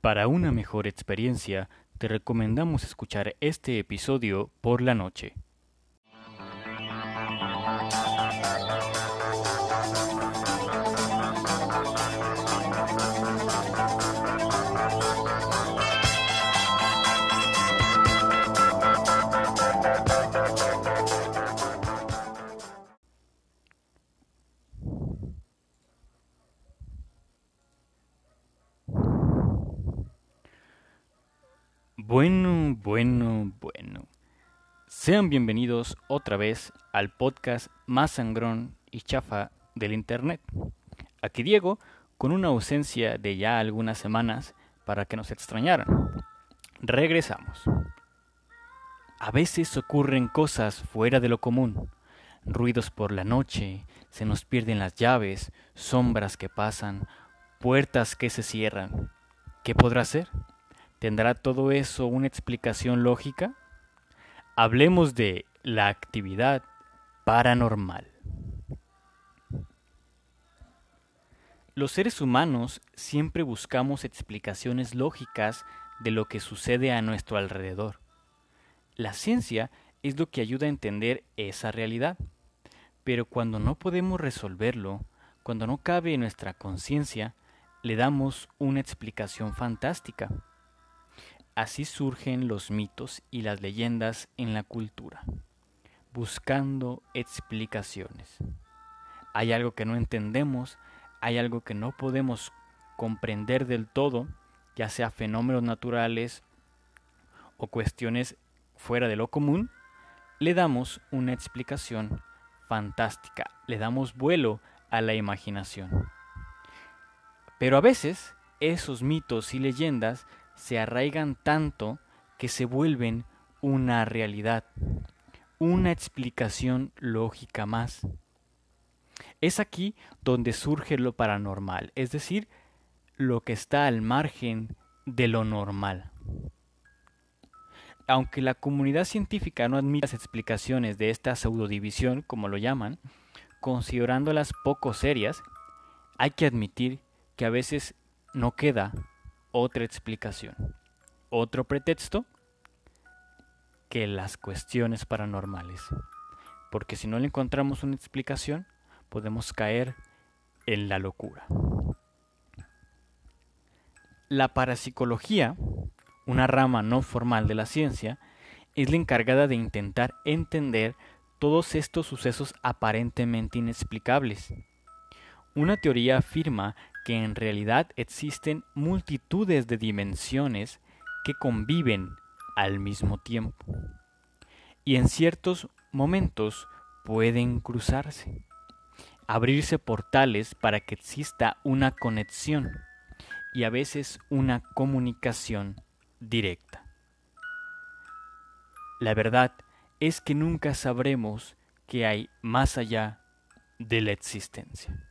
Para una mejor experiencia, te recomendamos escuchar este episodio por la noche. Bueno, bueno, bueno. Sean bienvenidos otra vez al podcast más sangrón y chafa del Internet. Aquí Diego, con una ausencia de ya algunas semanas para que nos extrañaran. Regresamos. A veces ocurren cosas fuera de lo común. Ruidos por la noche, se nos pierden las llaves, sombras que pasan, puertas que se cierran. ¿Qué podrá ser? ¿Tendrá todo eso una explicación lógica? Hablemos de la actividad paranormal. Los seres humanos siempre buscamos explicaciones lógicas de lo que sucede a nuestro alrededor. La ciencia es lo que ayuda a entender esa realidad. Pero cuando no podemos resolverlo, cuando no cabe en nuestra conciencia, le damos una explicación fantástica. Así surgen los mitos y las leyendas en la cultura, buscando explicaciones. Hay algo que no entendemos, hay algo que no podemos comprender del todo, ya sea fenómenos naturales o cuestiones fuera de lo común, le damos una explicación fantástica, le damos vuelo a la imaginación. Pero a veces esos mitos y leyendas se arraigan tanto que se vuelven una realidad, una explicación lógica más. Es aquí donde surge lo paranormal, es decir, lo que está al margen de lo normal. Aunque la comunidad científica no admite las explicaciones de esta pseudodivisión, como lo llaman, considerándolas poco serias, hay que admitir que a veces no queda otra explicación, otro pretexto que las cuestiones paranormales. Porque si no le encontramos una explicación, podemos caer en la locura. La parapsicología, una rama no formal de la ciencia, es la encargada de intentar entender todos estos sucesos aparentemente inexplicables. Una teoría afirma que en realidad existen multitudes de dimensiones que conviven al mismo tiempo y en ciertos momentos pueden cruzarse, abrirse portales para que exista una conexión y a veces una comunicación directa. La verdad es que nunca sabremos qué hay más allá de la existencia.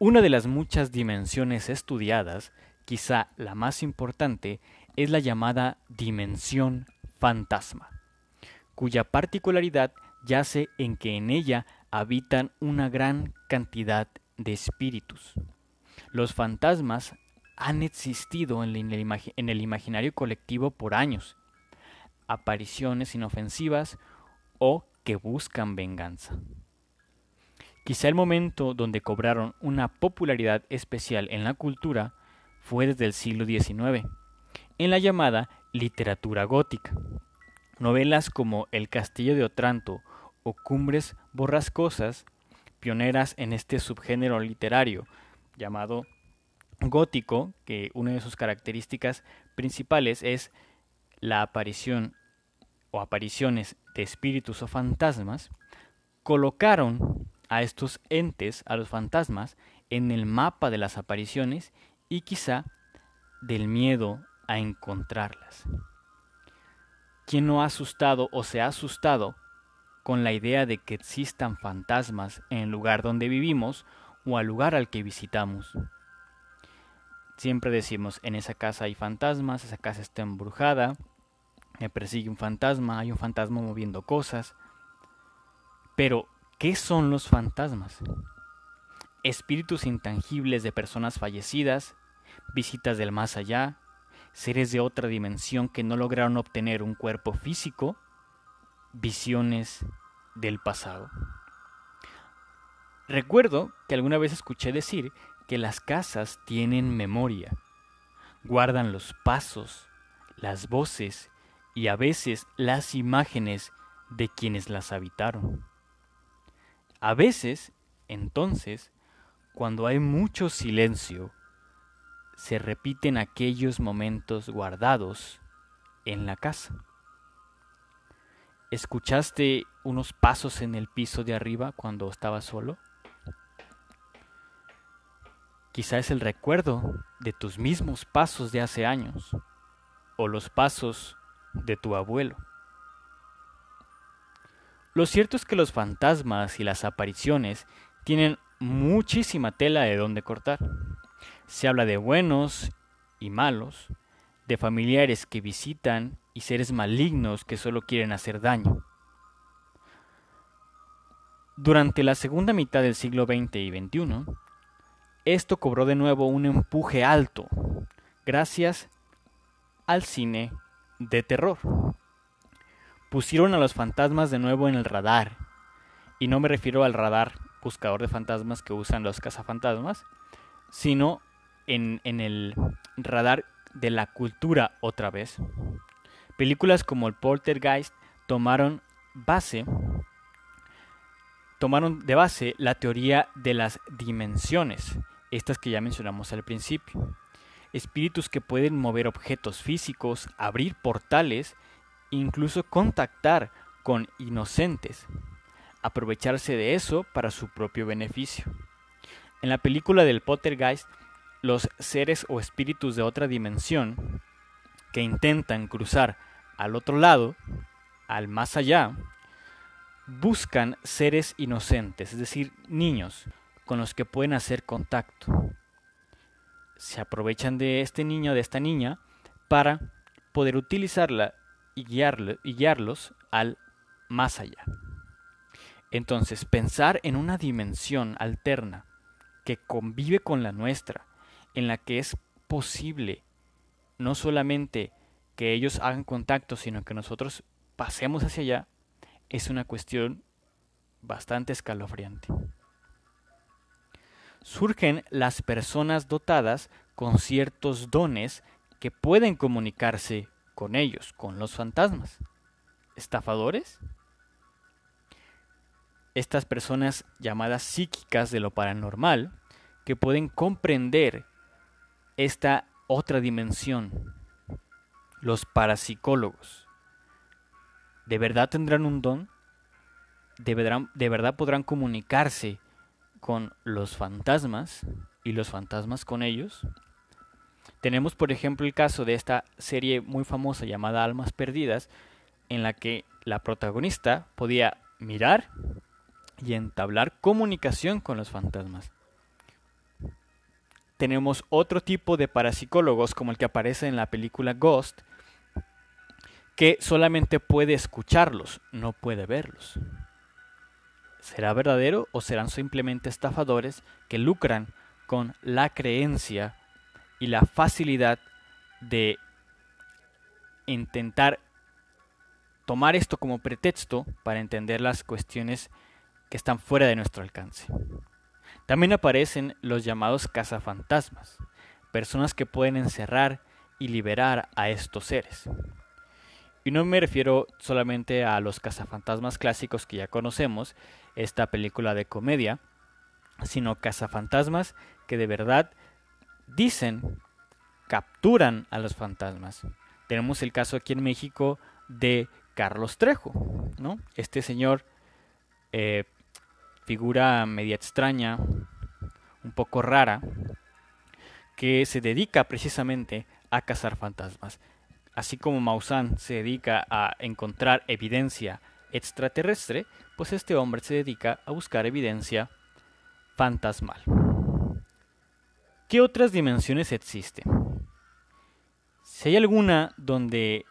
Una de las muchas dimensiones estudiadas, quizá la más importante, es la llamada dimensión fantasma, cuya particularidad yace en que en ella habitan una gran cantidad de espíritus. Los fantasmas han existido en el, imaginario colectivo por años, apariciones inofensivas o que buscan venganza. Quizá el momento donde cobraron una popularidad especial en la cultura fue desde el siglo XIX, en la llamada literatura gótica. Novelas como El Castillo de Otranto o Cumbres Borrascosas, pioneras en este subgénero literario llamado gótico, que una de sus características principales es la aparición o apariciones de espíritus o fantasmas, colocaron a estos entes, a los fantasmas, en el mapa de las apariciones y quizá del miedo a encontrarlas. ¿Quién no ha asustado o se ha asustado con la idea de que existan fantasmas en el lugar donde vivimos o al lugar al que visitamos? Siempre decimos, en esa casa hay fantasmas, esa casa está embrujada, me persigue un fantasma, hay un fantasma moviendo cosas. Pero ¿Qué son los fantasmas? espíritus intangibles de personas fallecidas, visitas del más allá, seres de otra dimensión que no lograron obtener un cuerpo físico, visiones del pasado. Recuerdo que alguna vez escuché decir que las casas tienen memoria, guardan los pasos, las voces y a veces las imágenes de quienes las habitaron. A veces, entonces, cuando hay mucho silencio, se repiten aquellos momentos guardados en la casa. ¿Escuchaste unos pasos en el piso de arriba cuando estaba solo? Quizá es el recuerdo de tus mismos pasos de hace años o los pasos de tu abuelo. Lo cierto es que los fantasmas y las apariciones tienen muchísima tela de donde cortar. Se habla de buenos y malos, de familiares que visitan y seres malignos que solo quieren hacer daño. Durante la segunda mitad del siglo XX y XXI, esto cobró de nuevo un empuje alto, gracias al cine de terror. Pusieron a los fantasmas de nuevo en el radar, y no me refiero al radar buscador de fantasmas que usan los cazafantasmas, sino en, en el radar de la cultura otra vez. Películas como el Poltergeist tomaron base tomaron de base la teoría de las dimensiones, estas que ya mencionamos al principio. Espíritus que pueden mover objetos físicos, abrir portales, incluso contactar con inocentes, aprovecharse de eso para su propio beneficio. En la película del Poltergeist, los seres o espíritus de otra dimensión que intentan cruzar al otro lado, al más allá, buscan seres inocentes, es decir, niños con los que pueden hacer contacto. Se aprovechan de este niño, de esta niña, para poder utilizarla y, guiarlos al más allá. Entonces, pensar en una dimensión alterna que convive con la nuestra, en la que es posible no solamente que ellos hagan contacto, sino que nosotros pasemos hacia allá, es una cuestión bastante escalofriante. Surgen las personas dotadas con ciertos dones que pueden comunicarse con ellos, con los fantasmas. ¿Estafadores? Estas personas llamadas psíquicas de lo paranormal, que pueden comprender esta otra dimensión los parapsicólogos. ¿De verdad tendrán un don? ¿De verdad, podrán comunicarse con los fantasmas y los fantasmas con ellos? Tenemos, por ejemplo, el caso de esta serie muy famosa llamada Almas Perdidas, en la que la protagonista podía mirar y entablar comunicación con los fantasmas tenemos otro tipo de parapsicólogos como el que aparece en la película Ghost, que solamente puede escucharlos, no puede verlos. ¿Será verdadero o serán simplemente estafadores que lucran con la creencia y la facilidad de intentar tomar esto como pretexto para entender las cuestiones que están fuera de nuestro alcance? También aparecen los llamados cazafantasmas, personas que pueden encerrar y liberar a estos seres. Y no me refiero solamente a los cazafantasmas clásicos que ya conocemos, esta película de comedia, sino cazafantasmas que de verdad dicen, capturan a los fantasmas. Tenemos el caso aquí en México de Carlos Trejo, ¿no? Este señor eh, figura media extraña, un poco rara, que se dedica precisamente a cazar fantasmas. Así como Maussan se dedica a encontrar evidencia extraterrestre, pues este hombre se dedica a buscar evidencia fantasmal. ¿Qué otras dimensiones existen? Si hay alguna donde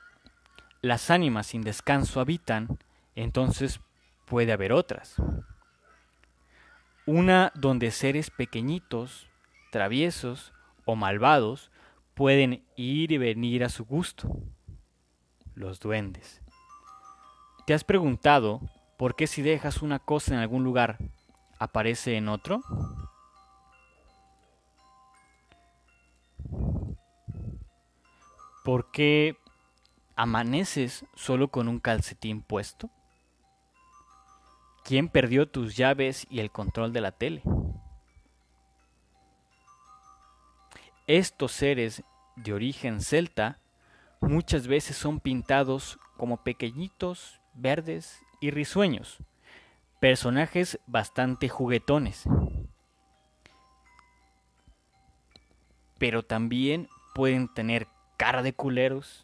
las ánimas sin descanso habitan, entonces puede haber otras. Una donde seres pequeñitos, traviesos o malvados pueden ir y venir a su gusto. Los duendes. ¿Te has preguntado por qué si dejas una cosa en algún lugar, aparece en otro? ¿Por qué amaneces solo con un calcetín puesto? ¿Quién perdió tus llaves y el control de la tele? Estos seres de origen celta muchas veces son pintados como pequeñitos, verdes y risueños, personajes bastante juguetones. Pero también pueden tener cara de culeros,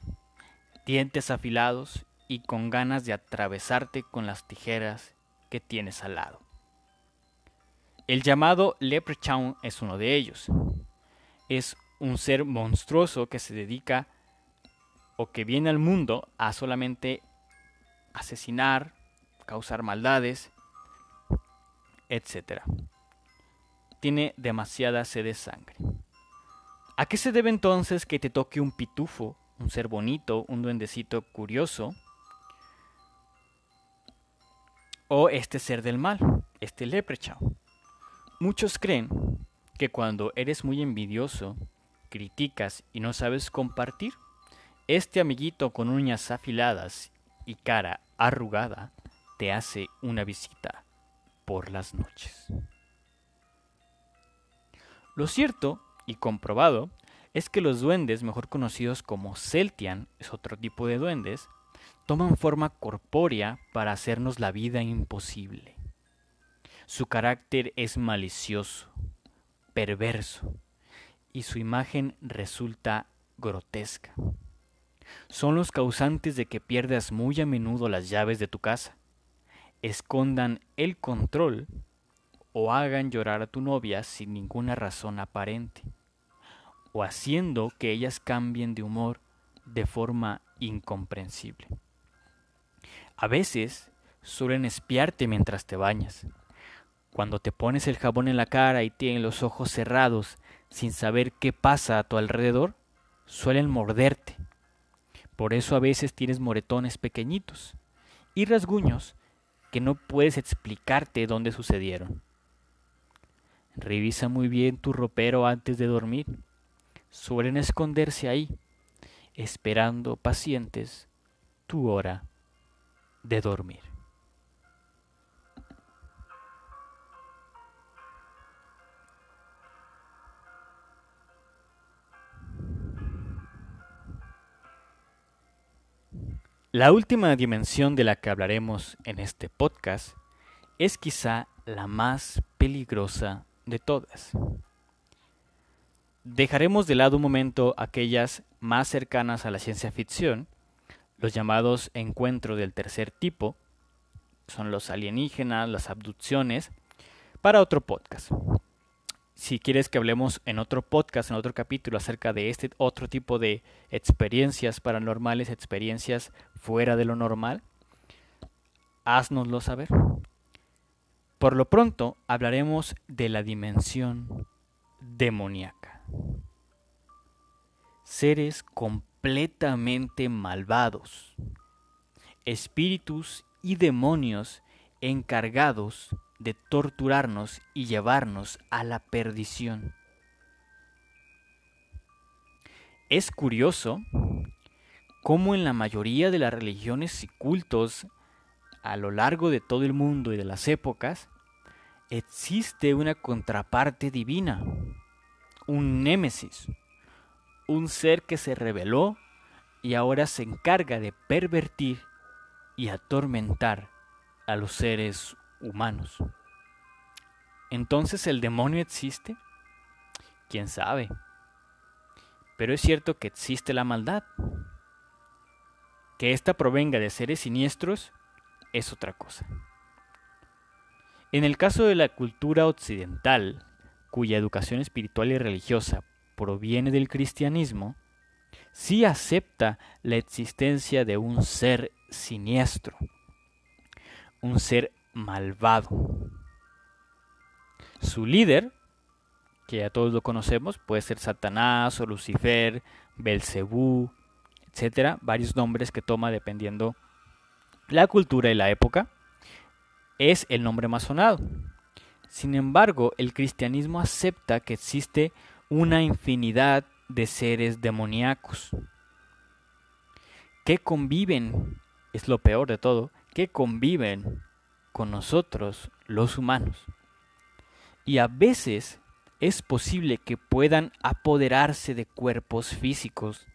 dientes afilados y con ganas de atravesarte con las tijeras que tienes al lado. El llamado Leprechaun es uno de ellos es un ser monstruoso que se dedica o que viene al mundo a solamente asesinar, causar maldades, etc. Tiene demasiada sed de sangre. ¿A qué se debe entonces que te toque un pitufo, un ser bonito, un duendecito curioso? O este ser del mal, este leprechaun. Muchos creen que cuando eres muy envidioso, criticas y no sabes compartir, este amiguito con uñas afiladas y cara arrugada te hace una visita por las noches. Lo cierto y comprobado es que los duendes, mejor conocidos como Celtian, es otro tipo de duendes, toman forma corpórea para hacernos la vida imposible. Su carácter es malicioso, perverso y su imagen resulta grotesca. Son los causantes de que pierdas muy a menudo las llaves de tu casa, escondan el control o hagan llorar a tu novia sin ninguna razón aparente, o haciendo que ellas cambien de humor de forma incomprensible. A veces suelen espiarte mientras te bañas, cuando te pones el jabón en la cara y tienes los ojos cerrados sin saber qué pasa a tu alrededor, suelen morderte. Por eso a veces tienes moretones pequeñitos y rasguños que no puedes explicarte dónde sucedieron. Revisa muy bien tu ropero antes de dormir. Suelen esconderse ahí, esperando pacientes tu hora de dormir. La última dimensión de la que hablaremos en este podcast es quizá la más peligrosa de todas. Dejaremos de lado un momento aquellas más cercanas a la ciencia ficción, los llamados encuentros del tercer tipo, son los alienígenas, las abducciones, para otro podcast si quieres que hablemos en otro podcast, en otro capítulo acerca de este otro tipo de experiencias paranormales, experiencias fuera de lo normal, haznoslo saber. Por lo pronto hablaremos de la dimensión demoníaca. Seres completamente malvados, espíritus y demonios encargados de torturarnos y llevarnos a la perdición. Es curioso cómo en la mayoría de las religiones y cultos a lo largo de todo el mundo y de las épocas existe una contraparte divina, un némesis, un ser que se reveló y ahora se encarga de pervertir y atormentar a los seres humanos. ¿Entonces el demonio existe? ¿Quién sabe? Pero es cierto que existe la maldad. Que ésta provenga de seres siniestros es otra cosa. En el caso de la cultura occidental, cuya educación espiritual y religiosa proviene del cristianismo, sí acepta la existencia de un ser siniestro, un ser malvado. Su líder, que ya todos lo conocemos, puede ser Satanás o Lucifer, Belcebú, etcétera, varios nombres que toma dependiendo la cultura y la época, es el nombre más sonado. Sin embargo, el cristianismo acepta que existe una infinidad de seres demoníacos que conviven, es lo peor de todo, que conviven con nosotros los humanos. Y a veces es posible que puedan apoderarse de cuerpos físicos,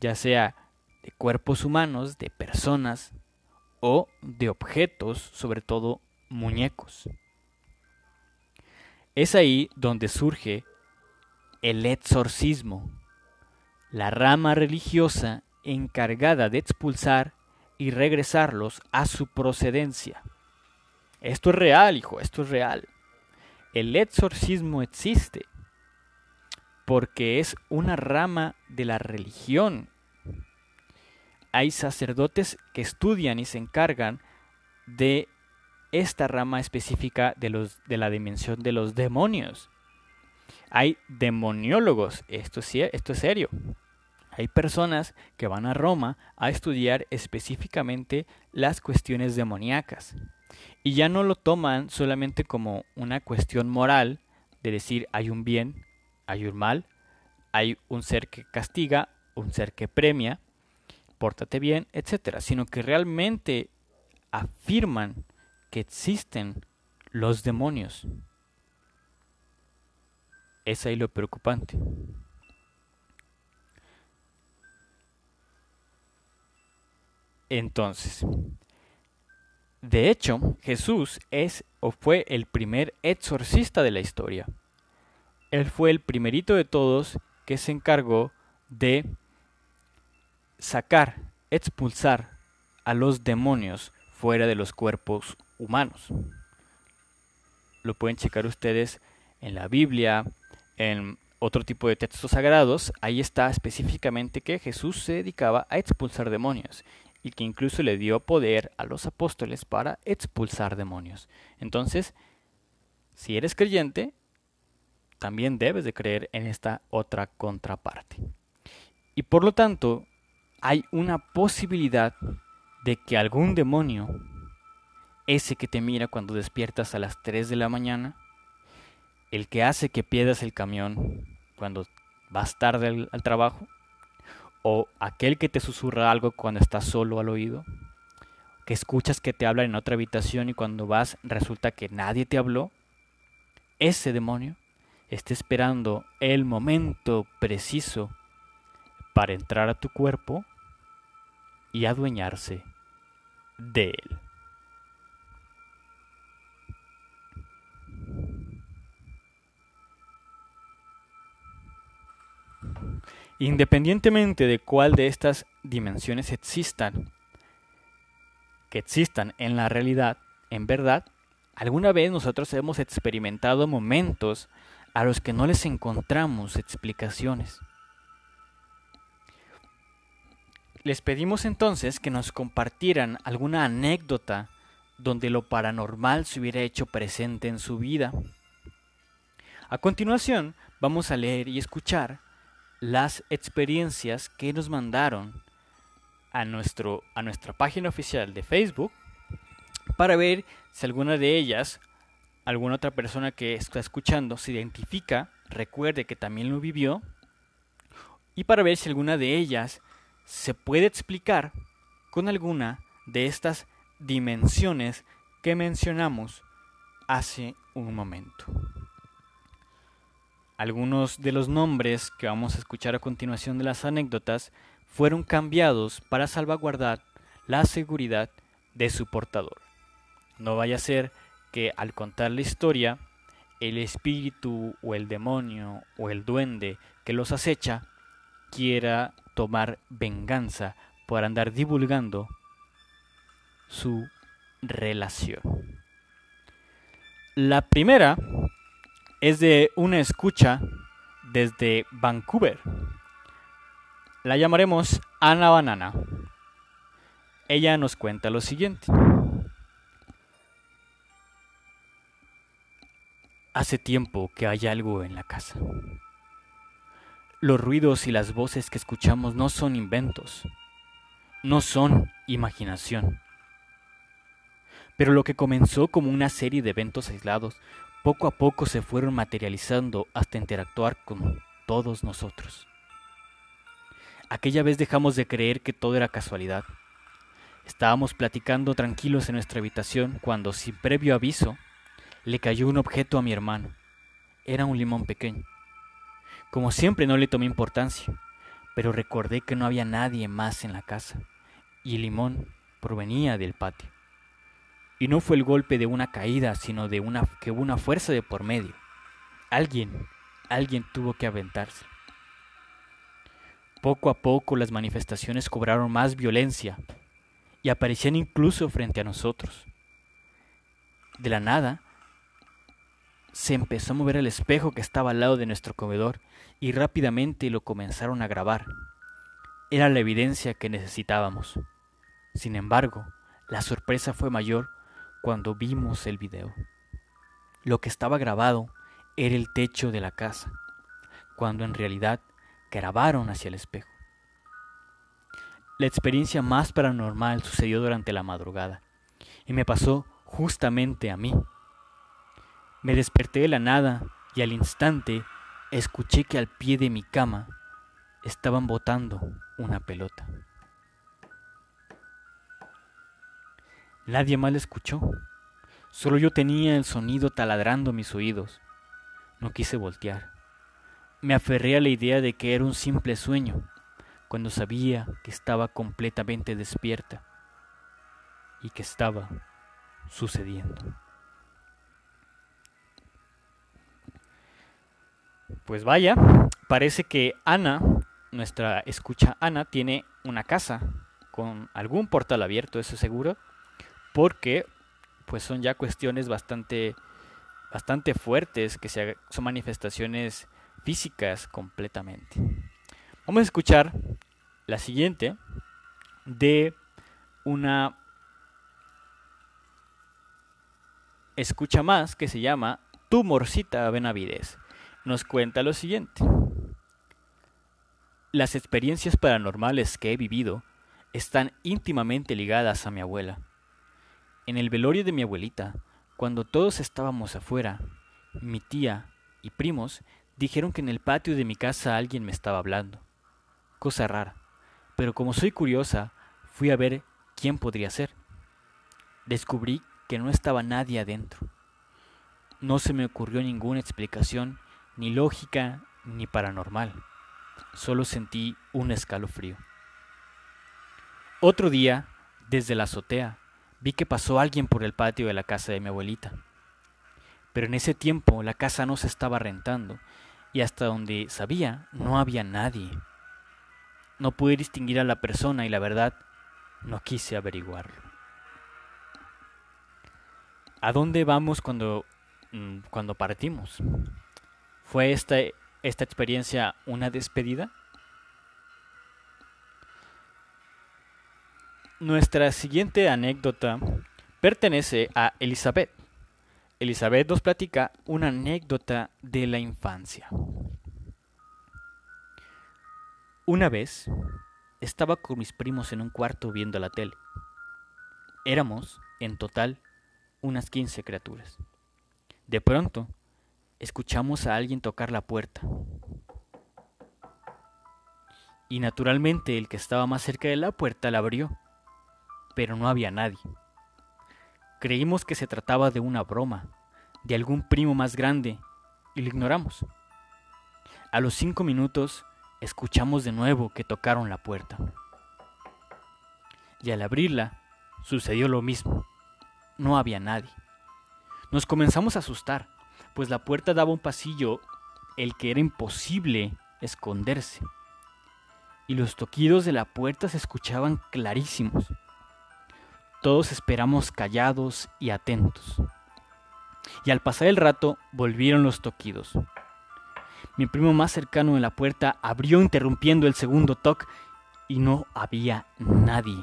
ya sea de cuerpos humanos, de personas o de objetos, sobre todo muñecos. Es ahí donde surge el exorcismo, la rama religiosa encargada de expulsar y regresarlos a su procedencia. Esto es real, hijo, esto es real. El exorcismo existe porque es una rama de la religión. Hay sacerdotes que estudian y se encargan de esta rama específica de, los, de la dimensión de los demonios. Hay demoniólogos, esto, esto es serio. Hay personas que van a Roma a estudiar específicamente las cuestiones demoníacas. Y ya no lo toman solamente como una cuestión moral de decir hay un bien, hay un mal, hay un ser que castiga, un ser que premia, pórtate bien, etc. Sino que realmente afirman que existen los demonios. Es ahí lo preocupante. Entonces, de hecho, Jesús es o fue el primer exorcista de la historia. Él fue el primerito de todos que se encargó de sacar, expulsar a los demonios fuera de los cuerpos humanos. Lo pueden checar ustedes en la Biblia, en otro tipo de textos sagrados. Ahí está específicamente que Jesús se dedicaba a expulsar demonios y que incluso le dio poder a los apóstoles para expulsar demonios. Entonces, si eres creyente, también debes de creer en esta otra contraparte. Y por lo tanto, hay una posibilidad de que algún demonio, ese que te mira cuando despiertas a las 3 de la mañana, el que hace que pierdas el camión cuando vas tarde al, trabajo, o aquel que te susurra algo cuando estás solo al oído, que escuchas que te hablan en otra habitación y cuando vas resulta que nadie te habló, ese demonio está esperando el momento preciso para entrar a tu cuerpo y adueñarse de él. Independientemente de cuál de estas dimensiones existan, que existan en la realidad, en verdad, alguna vez nosotros hemos experimentado momentos a los que no les encontramos explicaciones. Les pedimos entonces que nos compartieran alguna anécdota donde lo paranormal se hubiera hecho presente en su vida. A continuación, vamos a leer y escuchar las experiencias que nos mandaron a, nuestro, a nuestra página oficial de Facebook para ver si alguna de ellas, alguna otra persona que está escuchando se identifica, recuerde que también lo vivió, y para ver si alguna de ellas se puede explicar con alguna de estas dimensiones que mencionamos hace un momento. Algunos de los nombres que vamos a escuchar a continuación de las anécdotas fueron cambiados para salvaguardar la seguridad de su portador. No vaya a ser que al contar la historia, el espíritu o el demonio o el duende que los acecha quiera tomar venganza por andar divulgando su relación. La primera es de una escucha desde Vancouver. La llamaremos Ana Banana. Ella nos cuenta lo siguiente. Hace tiempo que hay algo en la casa. Los ruidos y las voces que escuchamos no son inventos, no son imaginación. Pero lo que comenzó como una serie de eventos aislados, poco a poco se fueron materializando hasta interactuar con todos nosotros. Aquella vez dejamos de creer que todo era casualidad. Estábamos platicando tranquilos en nuestra habitación cuando, sin previo aviso, le cayó un objeto a mi hermano. Era un limón pequeño. Como siempre no le tomé importancia, pero recordé que no había nadie más en la casa, y el limón provenía del patio. Y no fue el golpe de una caída, sino de una que hubo una fuerza de por medio. Alguien, alguien tuvo que aventarse. Poco a poco las manifestaciones cobraron más violencia y aparecían incluso frente a nosotros. De la nada, se empezó a mover el espejo que estaba al lado de nuestro comedor y rápidamente lo comenzaron a grabar. Era la evidencia que necesitábamos. Sin embargo, la sorpresa fue mayor cuando vimos el video. Lo que estaba grabado era el techo de la casa, cuando en realidad grabaron hacia el espejo. La experiencia más paranormal sucedió durante la madrugada y me pasó justamente a mí. Me desperté de la nada y al instante escuché que al pie de mi cama estaban botando una pelota. Nadie más la escuchó. Solo yo tenía el sonido taladrando mis oídos. No quise voltear. Me aferré a la idea de que era un simple sueño, cuando sabía que estaba completamente despierta y que estaba sucediendo. Pues vaya, parece que Ana, nuestra escucha Ana, tiene una casa con algún portal abierto, eso seguro, porque pues son ya cuestiones bastante bastante fuertes que son manifestaciones físicas completamente. Vamos a escuchar la siguiente de una escucha más que se llama Tumorcita Benavides nos cuenta lo siguiente. Las experiencias paranormales que he vivido están íntimamente ligadas a mi abuela. En el velorio de mi abuelita, cuando todos estábamos afuera, mi tía y primos dijeron que en el patio de mi casa alguien me estaba hablando. Cosa rara, pero como soy curiosa, fui a ver quién podría ser. Descubrí que no estaba nadie adentro. No se me ocurrió ninguna explicación ni lógica ni paranormal. Solo sentí un escalofrío. Otro día, desde la azotea, vi que pasó alguien por el patio de la casa de mi abuelita. Pero en ese tiempo la casa no se estaba rentando y hasta donde sabía no había nadie. No pude distinguir a la persona y la verdad no quise averiguarlo. ¿A dónde vamos cuando, mm, cuando partimos? ¿Fue esta, esta experiencia una despedida? Nuestra siguiente anécdota pertenece a Elizabeth. Elizabeth nos platica una anécdota de la infancia. Una vez estaba con mis primos en un cuarto viendo la tele. Éramos, en total, unas 15 criaturas. De pronto, escuchamos a alguien tocar la puerta. Y naturalmente el que estaba más cerca de la puerta la abrió, pero no había nadie. Creímos que se trataba de una broma, de algún primo más grande, y lo ignoramos. A los cinco minutos escuchamos de nuevo que tocaron la puerta. Y al abrirla, sucedió lo mismo. No había nadie. Nos comenzamos a asustar pues la puerta daba un pasillo el que era imposible esconderse. Y los toquidos de la puerta se escuchaban clarísimos. Todos esperamos callados y atentos. Y al pasar el rato volvieron los toquidos. Mi primo más cercano en la puerta abrió interrumpiendo el segundo toque y no había nadie.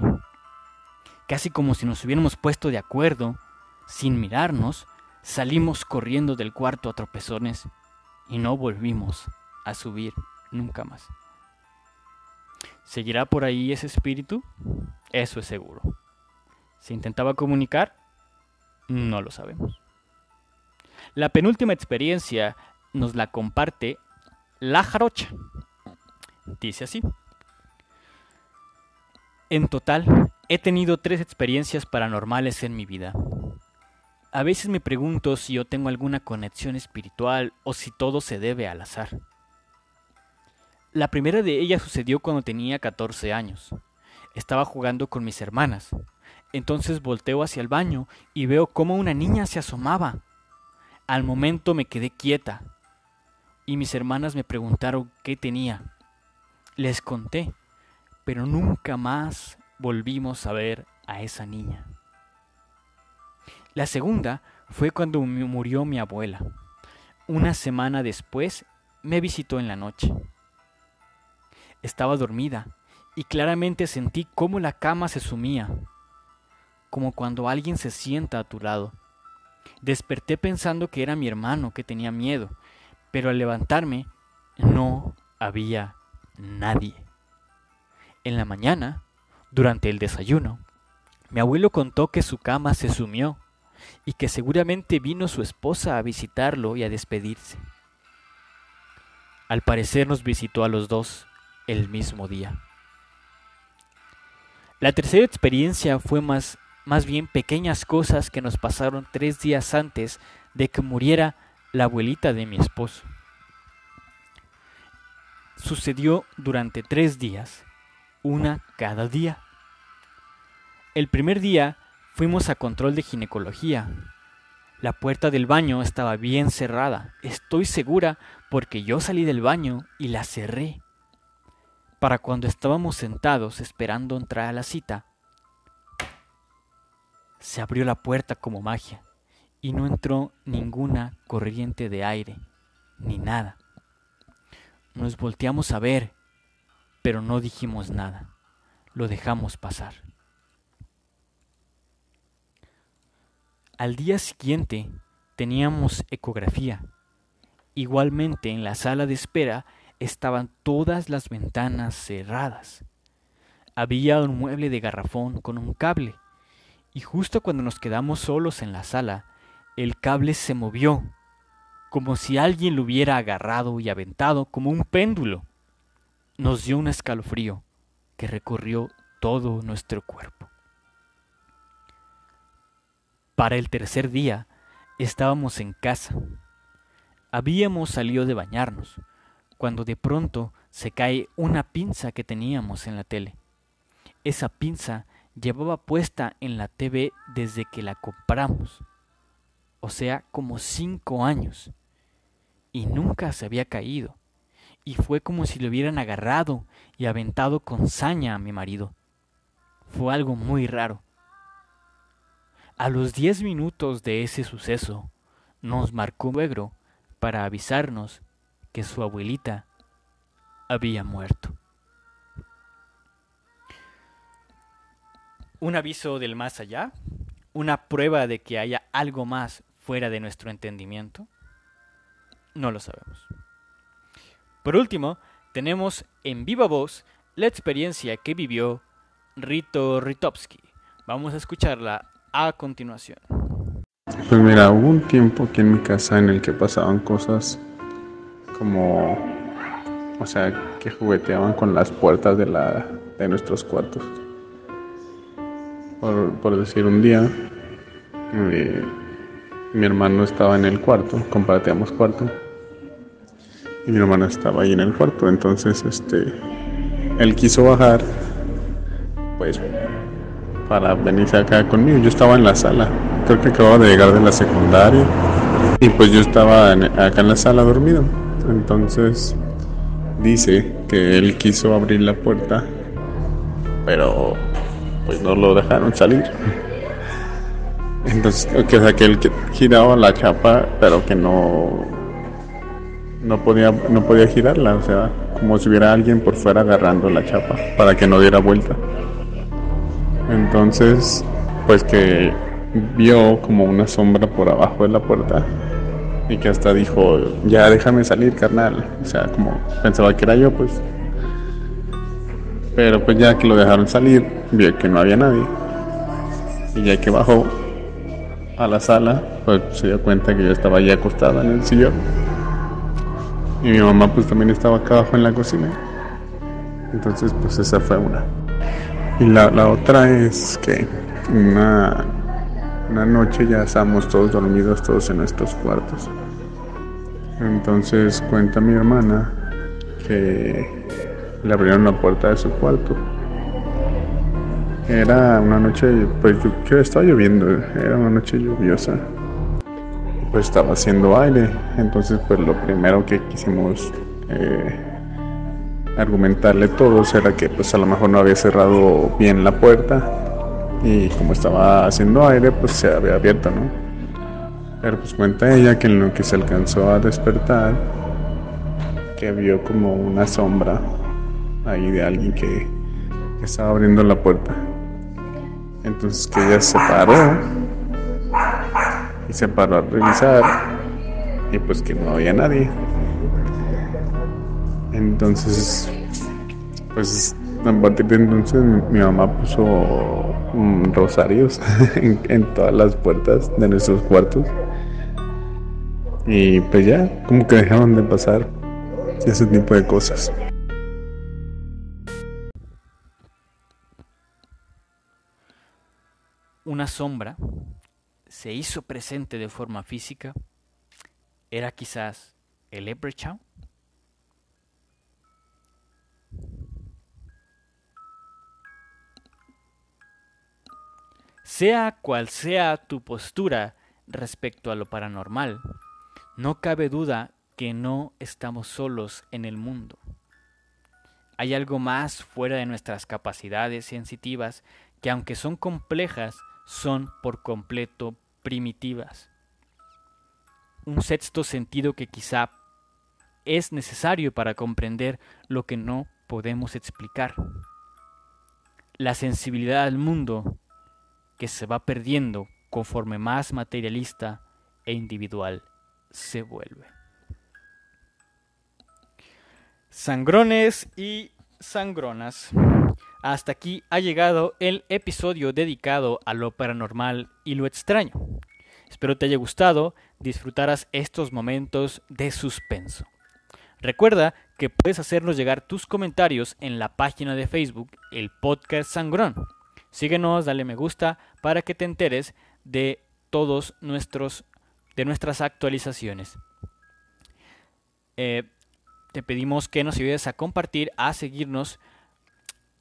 Casi como si nos hubiéramos puesto de acuerdo, sin mirarnos, Salimos corriendo del cuarto a tropezones y no volvimos a subir nunca más. ¿Seguirá por ahí ese espíritu? Eso es seguro. ¿Se intentaba comunicar? No lo sabemos. La penúltima experiencia nos la comparte la jarocha. Dice así. En total, he tenido tres experiencias paranormales en mi vida. A veces me pregunto si yo tengo alguna conexión espiritual o si todo se debe al azar. La primera de ellas sucedió cuando tenía 14 años. Estaba jugando con mis hermanas. Entonces volteo hacia el baño y veo cómo una niña se asomaba. Al momento me quedé quieta y mis hermanas me preguntaron qué tenía. Les conté, pero nunca más volvimos a ver a esa niña. La segunda fue cuando murió mi abuela. Una semana después me visitó en la noche. Estaba dormida y claramente sentí cómo la cama se sumía, como cuando alguien se sienta a tu lado. Desperté pensando que era mi hermano que tenía miedo, pero al levantarme no había nadie. En la mañana, durante el desayuno, mi abuelo contó que su cama se sumió y que seguramente vino su esposa a visitarlo y a despedirse. Al parecer nos visitó a los dos el mismo día. La tercera experiencia fue más, más bien pequeñas cosas que nos pasaron tres días antes de que muriera la abuelita de mi esposo. Sucedió durante tres días, una cada día. El primer día fuimos a control de ginecología. La puerta del baño estaba bien cerrada, estoy segura porque yo salí del baño y la cerré. Para cuando estábamos sentados esperando entrar a la cita, se abrió la puerta como magia y no entró ninguna corriente de aire, ni nada. Nos volteamos a ver, pero no dijimos nada. Lo dejamos pasar. Al día siguiente teníamos ecografía. Igualmente en la sala de espera estaban todas las ventanas cerradas. Había un mueble de garrafón con un cable, y justo cuando nos quedamos solos en la sala, el cable se movió, como si alguien lo hubiera agarrado y aventado como un péndulo. Nos dio un escalofrío que recorrió todo nuestro cuerpo. Para el tercer día estábamos en casa. Habíamos salido de bañarnos, cuando de pronto se cae una pinza que teníamos en la tele. Esa pinza llevaba puesta en la TV desde que la compramos o sea, como cinco años, y nunca se había caído, y fue como si lo hubieran agarrado y aventado con saña a mi marido. Fue algo muy raro. A los diez minutos de ese suceso, nos marcó negro para avisarnos que su abuelita había muerto. Un aviso del más allá, una prueba de que haya algo más fuera de nuestro entendimiento? No lo sabemos. Por último, tenemos en viva voz la experiencia que vivió Rito Ritovsky. Vamos a escucharla a continuación. Pues mira, hubo un tiempo aquí en mi casa en el que pasaban cosas como, o sea, que jugueteaban con las puertas de, la, de nuestros cuartos. Por, por decir, un día mi hermano estaba en el cuarto, compartíamos cuarto. Y mi hermano estaba ahí en el cuarto. Entonces, este, él quiso bajar, pues, para venirse acá conmigo. Yo estaba en la sala. Creo que acababa de llegar de la secundaria. Y pues yo estaba acá en la sala dormido. Entonces, dice que él quiso abrir la puerta, pero pues no lo dejaron salir. Entonces, que, o sea, que él giraba la chapa, pero que no, no, podía, no podía girarla, o sea, como si hubiera alguien por fuera agarrando la chapa, para que no diera vuelta. Entonces, pues que vio como una sombra por abajo de la puerta y que hasta dijo, ya déjame salir, carnal. O sea, como pensaba que era yo, pues. Pero pues ya que lo dejaron salir, vio que no había nadie. Y ya que bajó a la sala, pues se dio cuenta que yo estaba allí acostada en el sillón. Y mi mamá pues también estaba acá abajo en la cocina. Entonces pues esa fue una. Y la, la otra es que una una noche ya estábamos todos dormidos, todos en nuestros cuartos. Entonces cuenta mi hermana que le abrieron la puerta de su cuarto. Era una noche, pues yo, estaba lloviendo, era una noche lluviosa. Pues estaba haciendo aire, entonces pues lo primero que quisimos eh, argumentarle todos era que pues a lo mejor no había cerrado bien la puerta y como estaba haciendo aire, pues se había abierto, ¿no? Pero pues cuenta ella que en lo que se alcanzó a despertar, que vio como una sombra ahí de alguien que, estaba abriendo la puerta. Entonces que ella se paró y se paró a revisar y pues que no había nadie. Entonces, pues a partir de entonces mi mamá puso rosarios en, todas las puertas de nuestros cuartos. Y pues ya, como que dejaron de pasar ese tipo de cosas. Una sombra se hizo presente de forma física. Era quizás el Leprechaun. Sea cual sea tu postura respecto a lo paranormal, no cabe duda que no estamos solos en el mundo. Hay algo más fuera de nuestras capacidades sensitivas que aunque son complejas, son por completo primitivas. Un sexto sentido que quizá es necesario para comprender lo que no podemos explicar. La sensibilidad al mundo que se va perdiendo conforme más materialista e individual se vuelve. Sangrones y sangronas. Hasta aquí ha llegado el episodio dedicado a lo paranormal y lo extraño. Espero te haya gustado, disfrutaras estos momentos de suspenso. Recuerda que puedes hacernos llegar tus comentarios en la página de Facebook, el podcast Sangrón. Síguenos, dale me gusta para que te enteres de todos nuestros de nuestras actualizaciones. Eh, te pedimos que nos ayudes a compartir, a seguirnos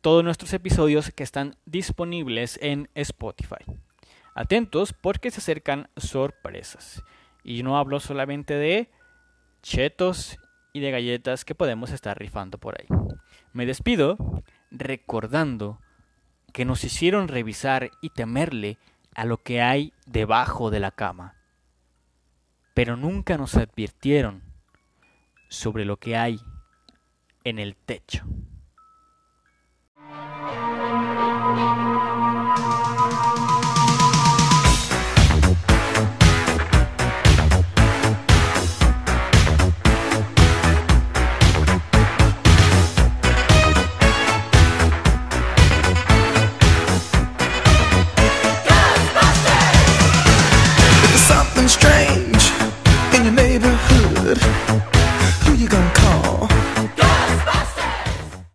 todos nuestros episodios que están disponibles en Spotify. Atentos porque se acercan sorpresas. Y no hablo solamente de chetos y de galletas que podemos estar rifando por ahí. Me despido recordando que nos hicieron revisar y temerle a lo que hay debajo de la cama, pero nunca nos advirtieron sobre lo que hay en el techo. strange in your neighborhood. Who you gonna call?